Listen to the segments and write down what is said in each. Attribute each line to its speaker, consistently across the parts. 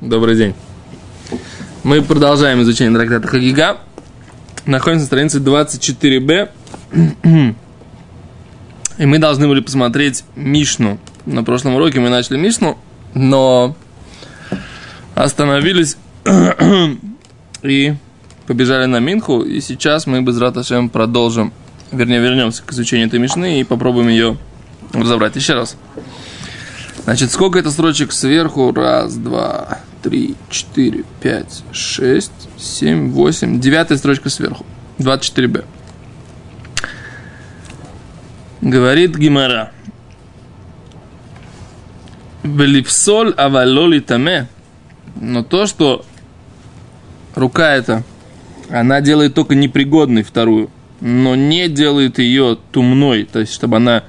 Speaker 1: Добрый день. Мы продолжаем изучение трактата Хагига. Находимся на странице 24b. И мы должны были посмотреть Мишну. На прошлом уроке мы начали Мишну, но остановились и побежали на Минху. И сейчас мы без Раташем продолжим, вернее, вернемся к изучению этой Мишны и попробуем ее разобрать. Еще раз. Значит, сколько это строчек сверху? Раз, два, три, четыре, пять, шесть, семь, восемь. Девятая строчка сверху. 24б. Говорит Гимара. Велипсоль авалоли таме. Но то, что рука эта, она делает только непригодной вторую, но не делает ее тумной, то есть чтобы она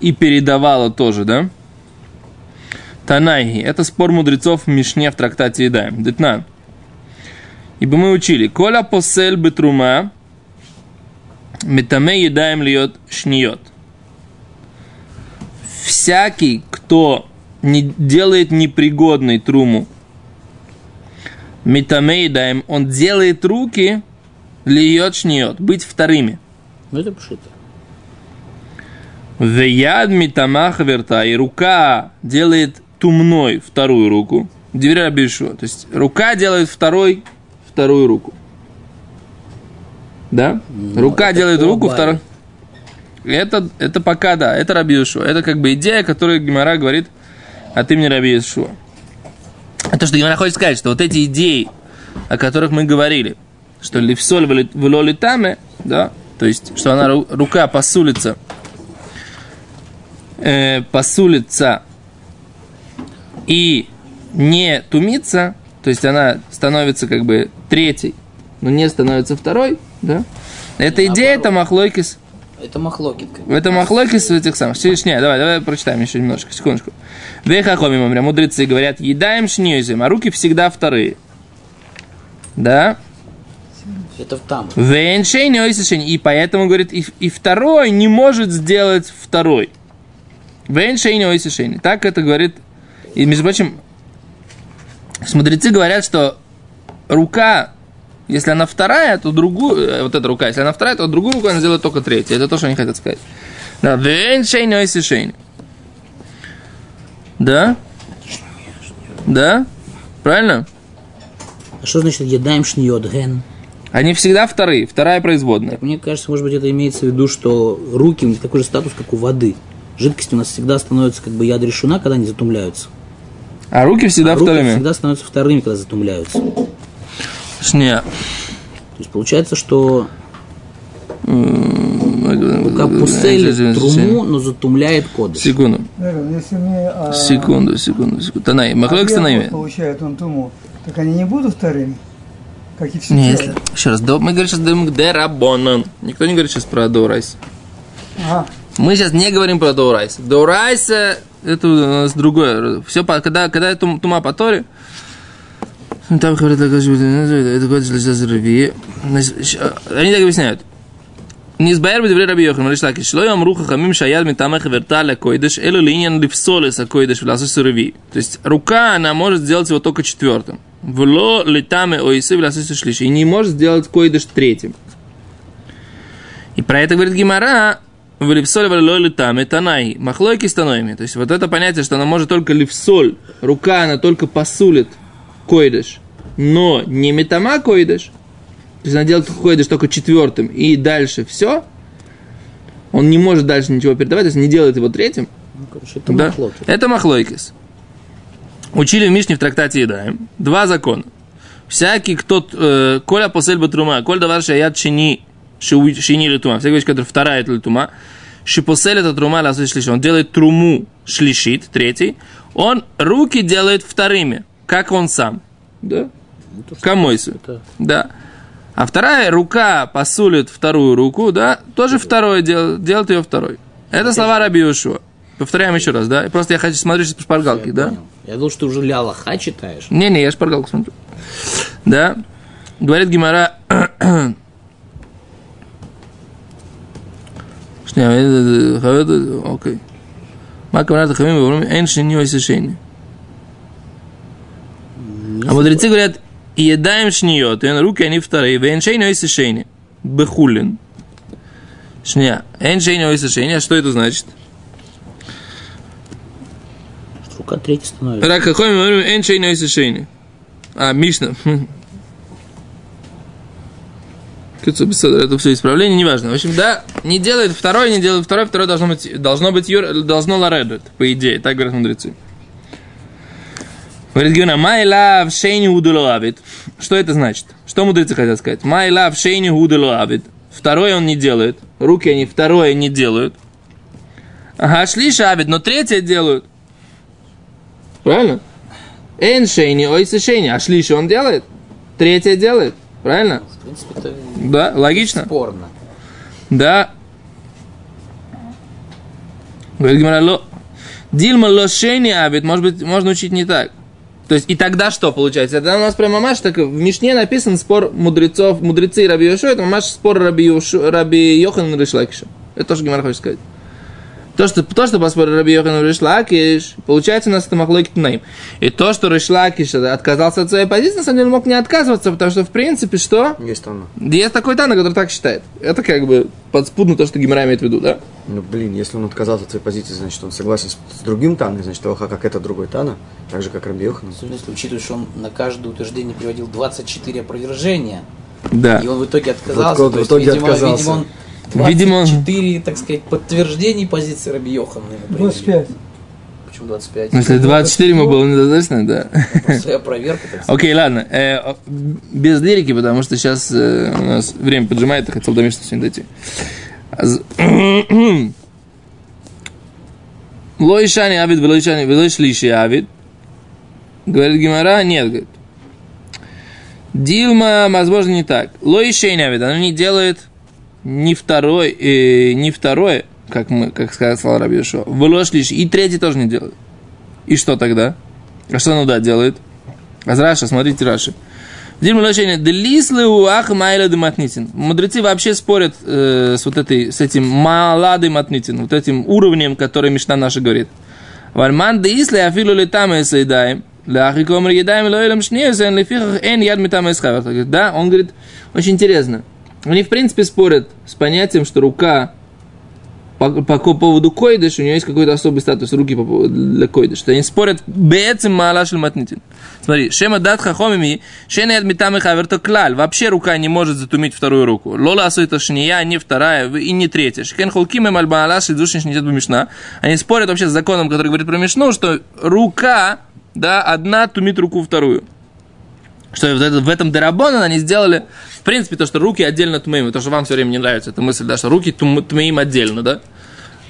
Speaker 1: и передавала тоже, да? Танайги. Это спор мудрецов в Мишне в трактате Едаем. Детнан. Ибо мы учили. Коля посель бетрума метаме едаем льет шниет. Всякий, кто не делает непригодной труму, метаме едаем, он делает руки льет шниет, быть вторыми.
Speaker 2: Ну это пшито.
Speaker 1: Веяд митамах верта, и рука делает тумной вторую руку. Дверя Бишуа. То есть рука делает второй, вторую руку. Да?
Speaker 2: Ну,
Speaker 1: рука делает руку, вторую. Это, это пока да, это Раби. Это как бы идея, которую Гимара говорит от имени Раби Иешуа. Это что Гимара хочет сказать, что вот эти идеи, о которых мы говорили, что лифсоль в таме, да, то есть, что она ру- рука посулится, э, посулится и не тумится, то есть она становится как бы третьей, но не становится второй, да? Эта идея, это махлойкис.
Speaker 2: Это махлокит.
Speaker 1: Это махлокис в этих самых. Не, давай, давай прочитаем еще немножко, секундочку. Вехахоми мамря, мудрецы говорят, едаем шньюзим, а руки всегда вторые. Да?
Speaker 2: Это в там.
Speaker 1: Ойсишень. И поэтому, говорит, и, и второй не может сделать второй. Ойсишень. Так это говорит. И, между прочим, мудрецы говорят, что рука, если она вторая, то другую, э, вот эта рука, если она вторая, то другую руку она сделает только третью. Это то, что они хотят сказать. Да, веншейни ойсишень. Да? Да? Правильно?
Speaker 2: А что значит едаем шниот ген?
Speaker 1: Они всегда вторые, вторая производная.
Speaker 2: Мне кажется, может быть, это имеется в виду, что руки у них такой же статус, как у воды. Жидкость у нас всегда становится как бы яд решена, когда они затумляются.
Speaker 1: А руки всегда
Speaker 2: А руки
Speaker 1: вторыми.
Speaker 2: всегда становятся вторыми, когда затумляются. То
Speaker 1: Не.
Speaker 2: есть получается, что рука пуселит труму, но затумляет кодыш.
Speaker 1: Секунду,
Speaker 3: а,
Speaker 1: секунду, секунду, секунду. Танай, Махлок
Speaker 3: объемов
Speaker 1: Танайми.
Speaker 3: получают он туму, так они не будут вторыми, как и все
Speaker 1: Не, если... Еще раз, мы говорим сейчас Дерабонан. Никто не говорит сейчас про Доурайс.
Speaker 3: Ага.
Speaker 1: Мы сейчас не говорим про Доурайс. Доурайс это у нас другое. Все, когда, когда тум- тума по Торе, там говорят, это это Ревии. Значит, щ- Они так объясняют. Не избавер бедвре Раби Йохан, Мариш Лакиш, шло ям руха хамим шаяд митамех верталя койдеш, элу линьян липсолеса койдеш власус реви. То есть рука, она может сделать его только четвертым. Вло летаме оисы власус шлиши. И не может сделать койдеш третьим. И про это говорит Гимара, в липсоль вло летаме танай, махлойки станойми. То есть вот это понятие, что она может только липсоль, рука, она только посулит койдеш, но не метама койдеш, то есть она делает койдеш только четвертым, и дальше все, он не может дальше ничего передавать, то есть не делает его третьим,
Speaker 2: Ну, короче, это
Speaker 1: да?
Speaker 2: махлокит.
Speaker 1: Это махлойкис. Учили в Мишне в трактате Едаем. Два закона. Всякий, кто... Э, коля посель батрума, коль давар шаят шини, шу- шини литума. Всякая вещь, которая вторая это литума. Шипосель это трума лясу шлиши. Он делает труму шлишит, третий. Он руки делает вторыми, как он сам. Да? Камойсу. Да. А вторая рука посулит вторую руку, да, тоже второе делает, делает ее второй. Это слова Раби Йошуа. Повторяем еще раз, да? Просто я хочу смотреть сейчас по шпаргалке, да?
Speaker 2: понял. Я думал, что ты уже ля Аллаха читаешь.
Speaker 1: Не-не, я шпаргалку смотрю. Да? Говорит Гимара... Шня, э, э, э, окей. Ма каванат хамим ואומרים אין שני או עשר שני. А мудрецы говорят, и едаем шниот, и руки они вторые, веншейни ой сишейни, бехулин. Шня, эншейни ой сишейни, а что это значит?
Speaker 2: Рука третья становится.
Speaker 1: Рак какой мы говорим, эншейни ой сишейни. А, Мишна. Это все исправление, неважно. В общем, да, не делает второй, не делает второй, второй должно быть, должно быть, юр, должно ларедут, по идее, так говорят мудрецы. Говорит Гюна, my love шейни удулуавит. Что это значит? Что мудрецы хотят сказать? My love шейни удулуавит. Второй он не делает. Руки они второе не делают. Ага, шли шавит, но третье делают. Правильно? Эн шейни, ой шейни. А шлиши он делает? Третье делает. Правильно?
Speaker 2: В принципе, это
Speaker 1: Да, логично.
Speaker 2: спорно.
Speaker 1: Да. Говорит Гимара, ло. Дильма лошени абит, может быть, можно учить не так. То есть, и тогда что получается? Это у нас прямо мамаш, так в Мишне написан спор мудрецов, мудрецы и Раби Йошуа, это мамаш спор Раби, Йошу, Раби Йохан Ришлакиша. Это тоже Гимара хочет сказать. То, что, то, что по спору Раби Йохан Ришлакиш, получается у нас это махлойки Тнаим. И то, что Ришлакиш отказался от своей позиции, на самом деле мог не отказываться, потому что, в принципе, что?
Speaker 4: Есть оно.
Speaker 1: Есть такой Тана, который так считает. Это как бы подспудно то, что Гимара имеет в виду, да?
Speaker 4: Ну, блин, если он отказался от своей позиции, значит, он согласен с, с другим Таной, значит, Аллаха, как это другой Тана, так же, как Раби Йохан.
Speaker 2: Особенно если учитывать, что он на каждое утверждение приводил 24 опровержения,
Speaker 1: Да.
Speaker 2: и он в итоге отказался.
Speaker 4: Вот, в
Speaker 2: то есть,
Speaker 4: итоге
Speaker 2: видимо,
Speaker 4: отказался.
Speaker 2: видимо, он
Speaker 1: Видимо, он-
Speaker 2: 24, так сказать, подтверждений позиции Раби Йохана ему привели.
Speaker 3: 25.
Speaker 2: Почему 25?
Speaker 1: Ну, если 24 ему было недостаточно, да.
Speaker 2: Просто Своя проверка, так сказать.
Speaker 1: Окей, ладно. э, без лирики, потому что сейчас э, у нас время поджимает, я хотел до сегодня дойти. А Лоишани авид, велоишани, велоишлиши авид. Говорит Гимара, нет, говорит. Дилма, возможно, не так. Лоишейни авид, оно не делает ни второй, э, ни второе, как мы, как сказал Раби Йошуа. Велоишлиши, и третий тоже не делает. И что тогда? А что оно, да, делает? А Раша, смотрите Раши. Мудрецы вообще спорят э, с вот этой, с этим маладым матнитин, вот этим уровнем, который Мишна наша говорит. Вальман деисли афилу летам. Ляхи комр едаем лоилем шнеюсен лефихах эн яд метам Да, он говорит, очень интересно. Они, в принципе, спорят с понятием, что рука по, по поводу койдыш, у нее есть какой-то особый статус руки по для койдыш. Они спорят бецем маалаш матнитин. Смотри, шема дат хахомими, шена яд метам и хаверто клаль. Вообще рука не может затумить вторую руку. Лола асуита шния, не вторая и не третья. Шкен холким и мальбаалаш и душниш не мишна. Они спорят вообще с законом, который говорит про мишну, что рука, да, одна тумит руку вторую. Что в, это- в этом Дарабона они сделали, в принципе, то, что руки отдельно тмеим, то, что вам все время не нравится, эта мысль, да, что руки тмеим отдельно, да?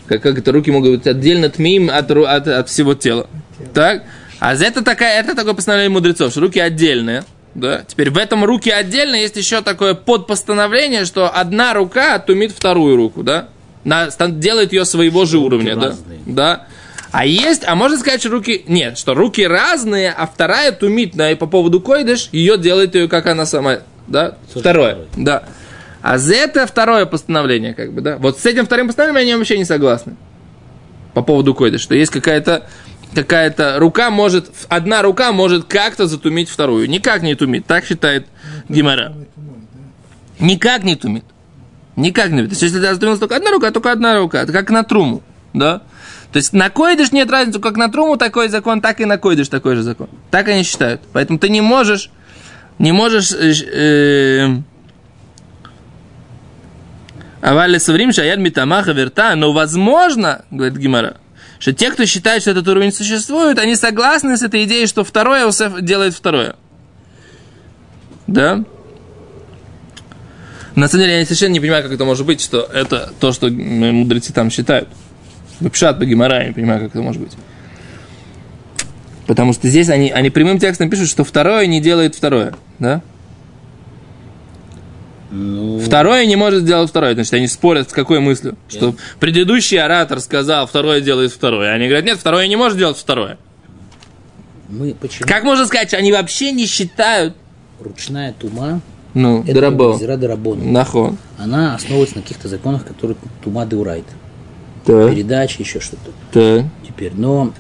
Speaker 1: Как, как это руки могут быть отдельно тмеим от, от, от всего тела. Так? А это, такая, это такое постановление мудрецов, что руки отдельные. Да? Теперь в этом руки отдельно есть еще такое подпостановление, что одна рука тумит вторую руку, да? На, делает ее своего же уровня, да?
Speaker 2: разные.
Speaker 1: Да. А есть, а можно сказать, что руки, нет, что руки разные, а вторая тумит на, по поводу койдыш, ее делает ее, как она сама, да? Второе,
Speaker 2: второе.
Speaker 1: да. А за это второе постановление, как бы, да. Вот с этим вторым постановлением они вообще не согласны. По поводу койдыш, что есть какая-то какая-то рука может, одна рука может как-то затумить вторую. Никак не тумит, так считает Гимара. Никак не тумит. Никак не тумит. То есть, если затумилась только одна рука, только одна рука. Это как на труму, да? То есть на койдыш нет разницы, как на труму такой закон, так и на койдыш такой же закон. Так они считают. Поэтому ты не можешь, не можешь... э, Авали соврим шаяд митамаха верта, но возможно, говорит Гимара, что те, кто считает, что этот уровень существует, они согласны с этой идеей, что второе Иосиф делает второе. Да? На самом деле, я совершенно не понимаю, как это может быть, что это то, что м, мудрецы там считают. Пшат по я не понимаю, как это может быть. Потому что здесь они, они прямым текстом пишут, что второе не делает второе. Да?
Speaker 2: Ну,
Speaker 1: Второе не может сделать второе. Значит, они спорят с какой мыслью? Что предыдущий оратор сказал, второе делает второе. Они говорят, нет, второе не может делать второе.
Speaker 2: мы почему?
Speaker 1: Как можно сказать, что они вообще не считают...
Speaker 2: Ручная тума,
Speaker 1: Ну,
Speaker 2: это
Speaker 1: Дарабо.
Speaker 2: Зира.
Speaker 1: Нахон.
Speaker 2: Она основывается на каких-то законах, которые тума деурайт.
Speaker 1: Так,
Speaker 2: Передача, еще что-то.
Speaker 1: так.
Speaker 2: Теперь, но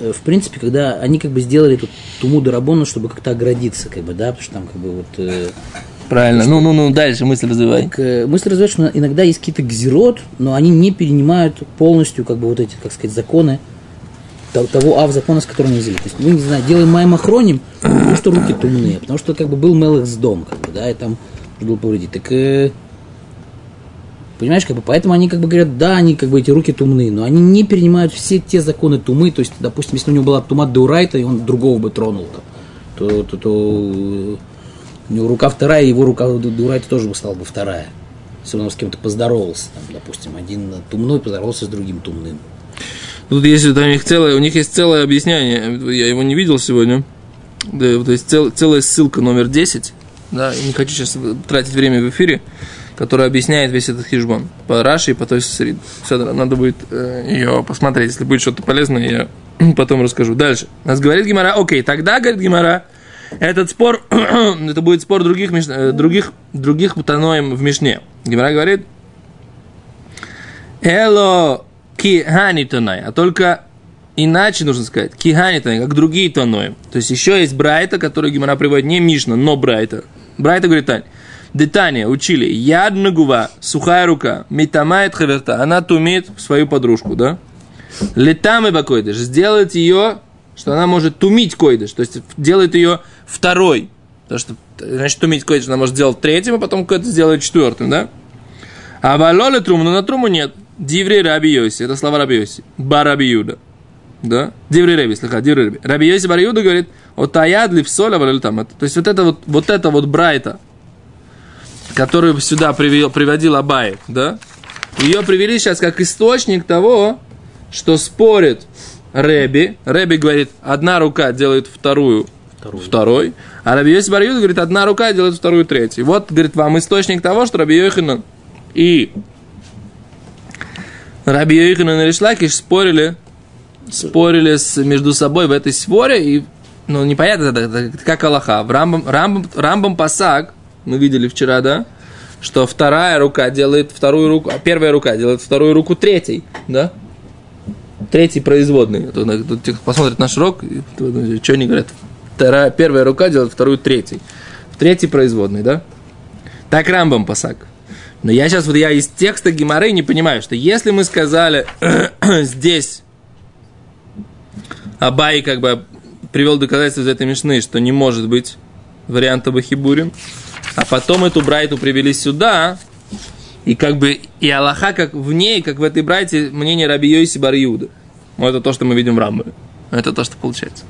Speaker 2: э, в принципе, когда они как бы сделали эту туму дарабону, чтобы как-то оградиться, как бы, да, потому что там как бы вот... э,
Speaker 1: Правильно. Ну, ну, ну, дальше мысль развивай.
Speaker 2: так, э, мысль развивает, что иногда есть какие-то гзерот, но они не перенимают полностью как бы вот эти, как сказать, законы то- того ав закона, с которым они взяли. То есть мы, не знаю, делаем маем охроним, потому что руки тумные, потому что как бы был Мелых с дом, как бы, да, и там было повредить. Так э, Понимаешь, как бы, поэтому они как бы говорят, да, они как бы эти руки тумные, но они не перенимают все те законы тумы, то есть, допустим, если у него была тума Деурайта, и он другого бы тронул, там, то, то, то у него рука вторая, его рука Деурайта тоже бы стала бы вторая. Если он с кем-то поздоровался, там, допустим, один тумной поздоровался с другим тумным.
Speaker 1: Тут есть вот у них целое, у них есть целое объяснение. Я его не видел сегодня. Да, вот есть цел- целая ссылка номер 10. Да, не хочу сейчас тратить время в эфире, которая объясняет весь этот хижбон по Раши и по той Срид. Надо будет э, ее посмотреть. Если будет что-то полезное, я потом расскажу. Дальше. Нас говорит Гимара, окей, тогда, говорит Гимара, этот спор, это будет спор других, э, других, других таноем в Мишне. Гимара говорит, Эло кихани тонай, а только иначе нужно сказать, кихани тонай, как другие тоноем. То есть еще есть Брайта, который Гимара приводит не Мишна, но Брайта. Брайта говорит так, Детания учили, яд нагува, сухая рука, метамает хаверта, она тумит свою подружку, да? Летам и бакойдыш, сделает ее, что она может тумить койдыш, то есть делает ее второй. Потому что, значит, тумить койдыш она может сделать третьим, а потом какой-то сделает четвертым, да? А валоле труму, но на труму нет. Диври раби Йоси, это слова раби Йоси. Бараби Юда. Да? Диври раби, слыха, диври раби. Раби Йоси бар Юда говорит, от аядли в соль, а там. То есть вот это вот, вот это вот брайта, которую сюда привел, приводил Абай, да? Ее привели сейчас как источник того, что спорит Рэби. Рэби говорит, одна рука делает вторую,
Speaker 2: Вторую.
Speaker 1: второй, а Раби Йоси бар Юда говорит, одна рука делает вторую третью. Вот, говорит, вам источник того, что Раби Йоханан и Раби Йоханан и Ришлакиш спорили, спорили с, между собой в этой споре, и, ну, непонятно, как Аллаха. В Рамбам, Рамбам, Рамбам Пасак, мы видели вчера, да, что вторая рука делает вторую руку, а первая рука делает вторую руку третьей, да? Третий производный. Тут, тут посмотрит наш урок, тут, что они говорят? Вторая, первая рука делает вторую третий. Третий производный, да? Так Рамбам Пасак. Но я сейчас, вот я из текста Гимары не понимаю, что если мы сказали здесь Абай как бы привел доказательство из этой мишны, что не может быть варианта Бахибурим, а потом эту брайту привели сюда, и как бы и Аллаха как в ней, как в этой брайте, мнение Раби Йоси бар Иуда. Вот это то, что мы видим в Рамбе. Это то, что получается.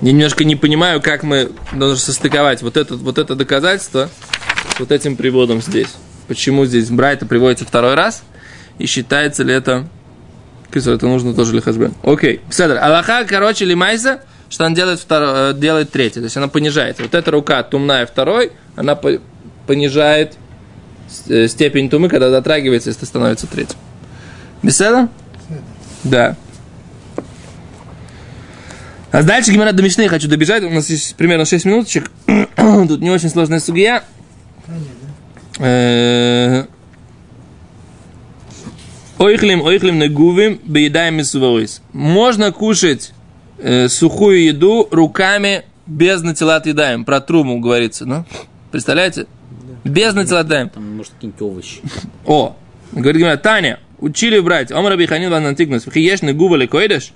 Speaker 1: Я немножко не понимаю, как мы должны состыковать вот это, вот это доказательство с вот этим приводом здесь. Почему здесь Брайта приводится второй раз? И считается ли это... Это нужно тоже лихашбен. Окей. Седр. Аллаха, короче, лимайса, что он делает, второй, делает третий. То есть она понижает. Вот эта рука тумная второй, она по- понижает с- степень тумы, когда дотрагивается, если становится третьим. Беседа? Да. А дальше Гимара до Мишны хочу добежать. У нас есть примерно 6 минуточек. Тут не очень сложная сугия. Э, Ойхлим, ойхлим негувим, беедаем и Можно кушать э, сухую еду руками без натилат едаем. Про труму говорится, ну? Представляете? Без натилат едаем.
Speaker 2: Там, может, какие-нибудь овощи.
Speaker 1: О, говорит Таня, учили брать, Омар Биханин Ван Антигнус, Хиешны губали койдеш?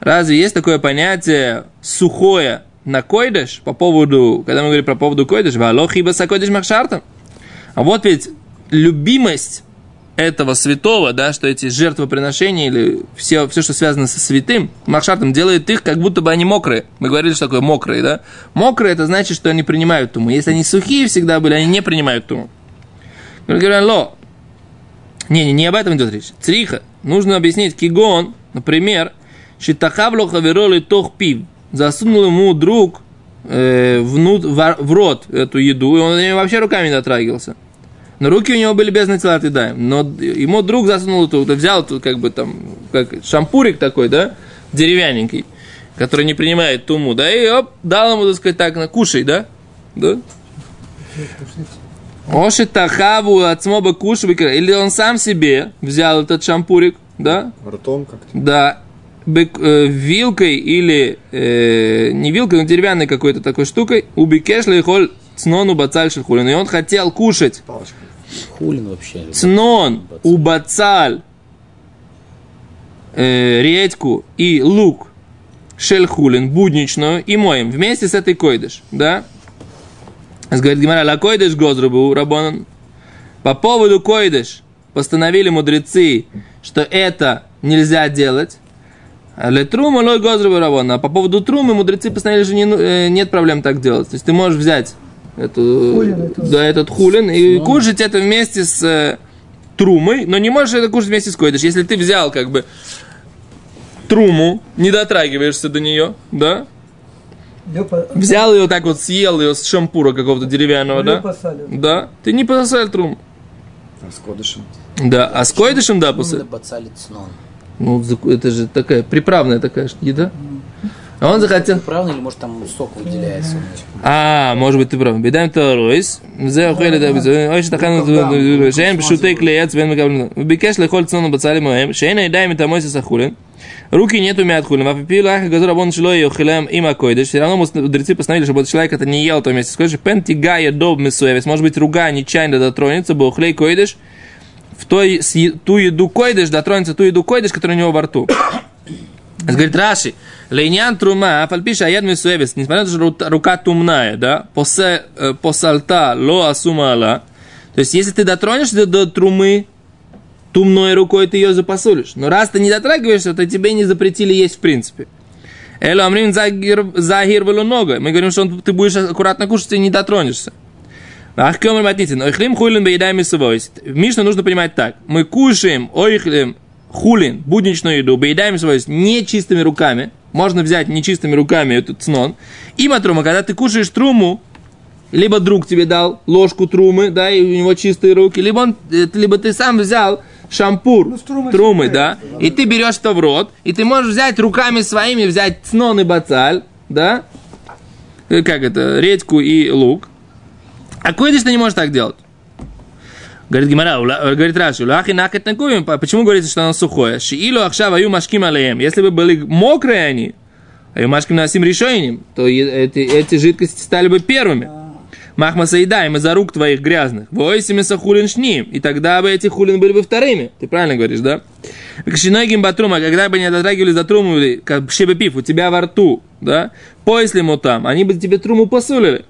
Speaker 1: Разве есть такое понятие сухое на койдеш по поводу, когда мы говорим про поводу койдеш, валохи баса койдеш махшартам? А вот ведь любимость этого святого, да, что эти жертвоприношения или все, все, что связано со святым, махшартом, делает их, как будто бы они мокрые. Мы говорили, что такое мокрые, да? Мокрые, это значит, что они принимают туму. Если они сухие всегда были, они не принимают туму. Мы ло, не, не, не об этом идет речь. Цриха. Нужно объяснить. Кигон, например, Шитахавло хавероли тох пив. Засунул ему друг э, внут, в, в рот эту еду, и он вообще руками не дотрагивался. Но руки у него были без натилат и даем. Но ему друг засунул эту, взял тут как бы там, как шампурик такой, да, деревянненький, который не принимает туму, да, и оп, дал ему, так сказать, так, на кушай, да, да, Оши тахаву ацмоба кушвикера. Или он сам себе взял этот шампурик, да?
Speaker 4: Ртом как-то.
Speaker 1: Да. бек- э, вилкой или э, не вилкой, но деревянной какой-то такой штукой, убикеш лейхоль цнону бацаль шельхулин. И он хотел кушать
Speaker 4: Палочка.
Speaker 2: Хулин вообще.
Speaker 1: цнон, убацаль, э, редьку и лук шельхулин, будничную, и моем вместе с этой койдыш, да? Говорит Гимара, ла койдыш гозрубу рабонан. По поводу койдыш постановили мудрецы, что это нельзя делать. А Для трума лой гозрубу рабонан. А по поводу трумы мудрецы постановили, что не э, нет проблем так делать. То есть ты можешь взять эту,
Speaker 3: Хулин это.
Speaker 1: да, этот хулин и кушать это вместе с э, трумой, но не можешь это кушать вместе с койдыш. Если ты взял как бы труму, не дотрагиваешься до нее, да? Взял ее так вот, съел ее с шампура какого-то деревянного,
Speaker 3: её
Speaker 1: да? Да. Ты не пососал труму.
Speaker 4: А с кодышем.
Speaker 1: Да. А с койдышем, да,
Speaker 2: цнон.
Speaker 1: Ну, это же такая приправная такая еда. А он захотел...
Speaker 2: Правильно, или может там сок выделяется?
Speaker 1: А, может быть, ты прав. Бедаем то ройс. Зе да бизу. Ой, что хану ну, шейн пшутей клеец вен мекаблин. Ну. Бикеш лехоль цону бацали моем. Шейн айдай митамойся сахулин. Руки нету мят хулин. Вапипил ах газур абон шло и охилем има койдыш. Все равно мудрецы постановили, чтобы этот человек это не ел то вместе. Скажи, пенти гая доб мисуевис. Может быть, руга нечаянно дотронется, бы охлей койдыш. В той, ту еду койдыш дотронется ту еду койдыш, которая у него во рту. Говорит Раши, Лейнян трума, афальпиша аяд мисуэбес, несмотря на то, что рука тумная, да, посе, э, посальта ло асумала, то есть, если ты дотронешься до, трумы, тумной рукой ты ее запасулишь. Но раз ты не дотрагиваешься, то тебе не запретили есть в принципе. Эло амрин загир нога. Мы говорим, что он- ты будешь аккуратно кушать и не дотронешься. Ах, кемер матнитин. Ойхлим хулин беедаем с В Мишну нужно понимать так. Мы кушаем ойхлим хулин, будничную еду, беедаем с не чистыми руками. Можно взять нечистыми руками этот цнон. И матрума, когда ты кушаешь труму, либо друг тебе дал ложку трумы, да, и у него чистые руки, либо, он, э, либо ты сам взял шампур
Speaker 3: Ну,
Speaker 1: трумы,
Speaker 3: всегда
Speaker 1: да, и ты берешь это в рот, и ты можешь взять руками своими, взять цнон и бацаль, да, Э, как это, редьку и лук, а койдыш ты не можешь так делать. Говорит Гимара, э, говорит Раши, лахи накет накуем. Почему говорится, что оно сухое? Шиилу ахшав аю машким алеем. Если бы были мокрые они, аю машким насим решением, то эти, эти жидкости стали бы первыми. Махма саидаем из-за рук твоих грязных. Войсимеса хулин шним. И тогда бы эти хулин были бы вторыми. Ты правильно говоришь, да? Кшиногим батрума, когда бы не дотрагивались до труму, или как шебепив, у тебя во рту, да? Поясли ему там, они бы тебе труму посулили.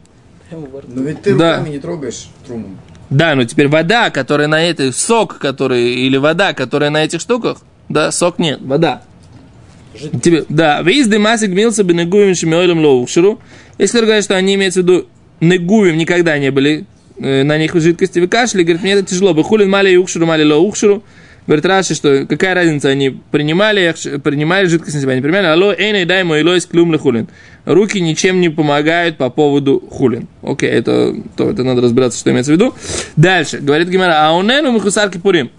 Speaker 4: Но ведь ты
Speaker 1: Да.
Speaker 4: руками не трогаешь труму.
Speaker 1: Да, но теперь вода, которая на этой, сок, который, или вода, которая на этих штуках, да, сок нет, вода. Тебе, да, выезд масик мился бы негуем шимейлем лоухширу. Если говорят, что они имеются в виду негуем, никогда не были э, на них жидкости вы кашли, говорит, мне это тяжело бы. Хулин мали ухширу, мали лоухширу. Говорит Раши, что какая разница, они принимали, принимали жидкость на себя, не принимали. Алло, эйна дай мой лойс клюм хулин. Руки ничем не помогают по поводу хулин. Окей, это, то, это надо разбираться, что имеется в виду. Дальше, говорит Гимара, аунену михусарки пурим.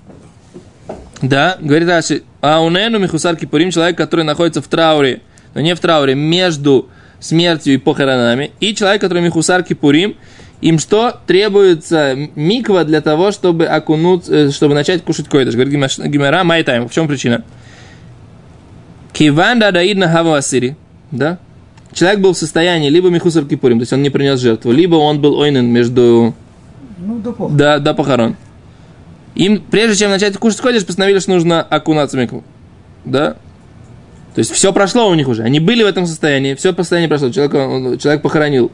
Speaker 1: Да, говорит Раши, аунену михусарки пурим, человек, который находится в трауре, но не в трауре, между смертью и похоронами, и человек, который михусарки пурим, им что? Требуется миква для того, чтобы окунуть, э, чтобы начать кушать койдыш. Говорит Гимаш- Гимара, май тайм. В чем причина? Киван дадаидна хава асири. Да? Человек был в состоянии либо михусар кипурим, то есть он не принес жертву, либо он был ойнен между
Speaker 3: Ну, до пох.
Speaker 1: до, до похорон. Им, прежде чем начать кушать койдыш, постановили, что нужно окунаться микву. Да? То есть все прошло у них уже. Они были в этом состоянии, все состояние прошло. Человек, он- человек похоронил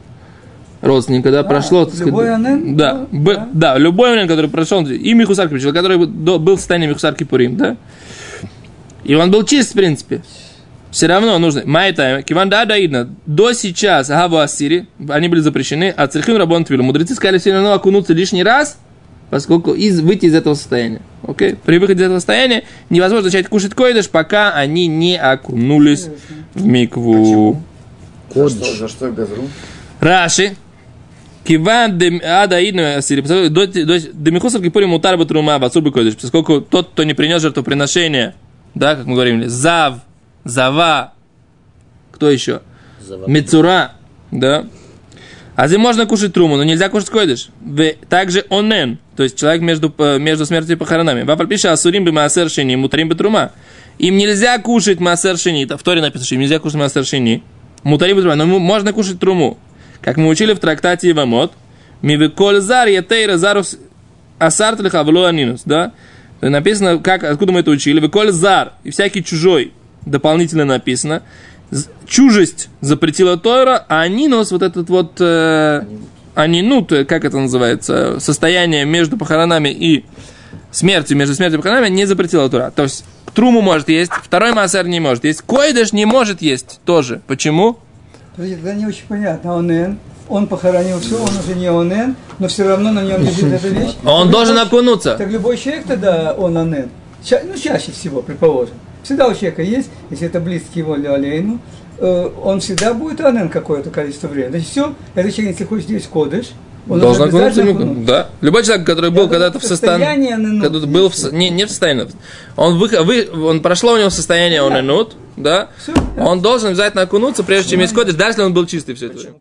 Speaker 1: родственника, да, прошло. так сказать,
Speaker 3: любой анен,
Speaker 1: Да, б-
Speaker 3: да.
Speaker 1: да, любой анен, который прошел, и Михусар Кипурим, который был в состоянии Михусар Кипурим, да. И он был чист, в принципе. Все равно нужно. Майта, Киван да даидна. До сейчас Гаву Ассири, они были запрещены, а Церхим Рабон Твилу. Мудрецы сказали все равно окунуться лишний раз, поскольку из, выйти из этого состояния. Окей? При выходе из этого состояния невозможно начать кушать койдыш, пока они не окунулись в микву.
Speaker 4: За что, за что газру?
Speaker 1: Раши. Киван де ада идну асири. До до демихусар кипурим мутар батрума бацур койдыш. Поскольку тот, кто не принес жертвоприношение, да, как мы говорим, зав, зава, кто еще? Мецура, да. А здесь можно кушать труму, но нельзя кушать койдыш. Также онен, то есть человек между, между смертью и похоронами. Вафаль пиша асурим бы маасер шини мутрим бы трума. Им нельзя кушать массер шинита. В Торе написано, что им нельзя кушать массер шини. Мутари но ему можно кушать труму. Как мы учили в трактате Ивамот. Мивеколь зар етейра зарус асарт лихавлу анинус. Да? Написано, как, откуда мы это учили. Веколь зар. И всякий чужой. Дополнительно написано. Чужесть запретила Тора, а анинус, вот этот вот... Э, анинут, э, как это называется, состояние между похоронами и смертью, между смертью и похоронами не запретила Тура. То есть труму может есть, второй массер не может есть, койдыш не может есть тоже. Почему?
Speaker 3: Тогда не очень понятно. Онен, он похоронил все, он уже не онен, но все равно на нем лежит эта вещь.
Speaker 1: Он
Speaker 3: Так
Speaker 1: должен окунуться.
Speaker 3: Так любой человек тогда он онен. Ча- ну, чаще всего, предположим. Всегда у человека есть, если это близкий его Леолейну, э, он всегда будет онен какое-то количество времени. Значит, все, этот человек, если хочет здесь кодыш, он
Speaker 1: Должен окунуться. ну,
Speaker 3: окунуться.
Speaker 1: Да. Любой человек, который был когда-то в состоянии... Когда был в, не, не в состоянии. Он, вы, вы- он прошло у него состояние он?
Speaker 3: Всё, да.
Speaker 1: Он должен обязательно окунуться, прежде чем кодыш, даже если он был чистый все это время.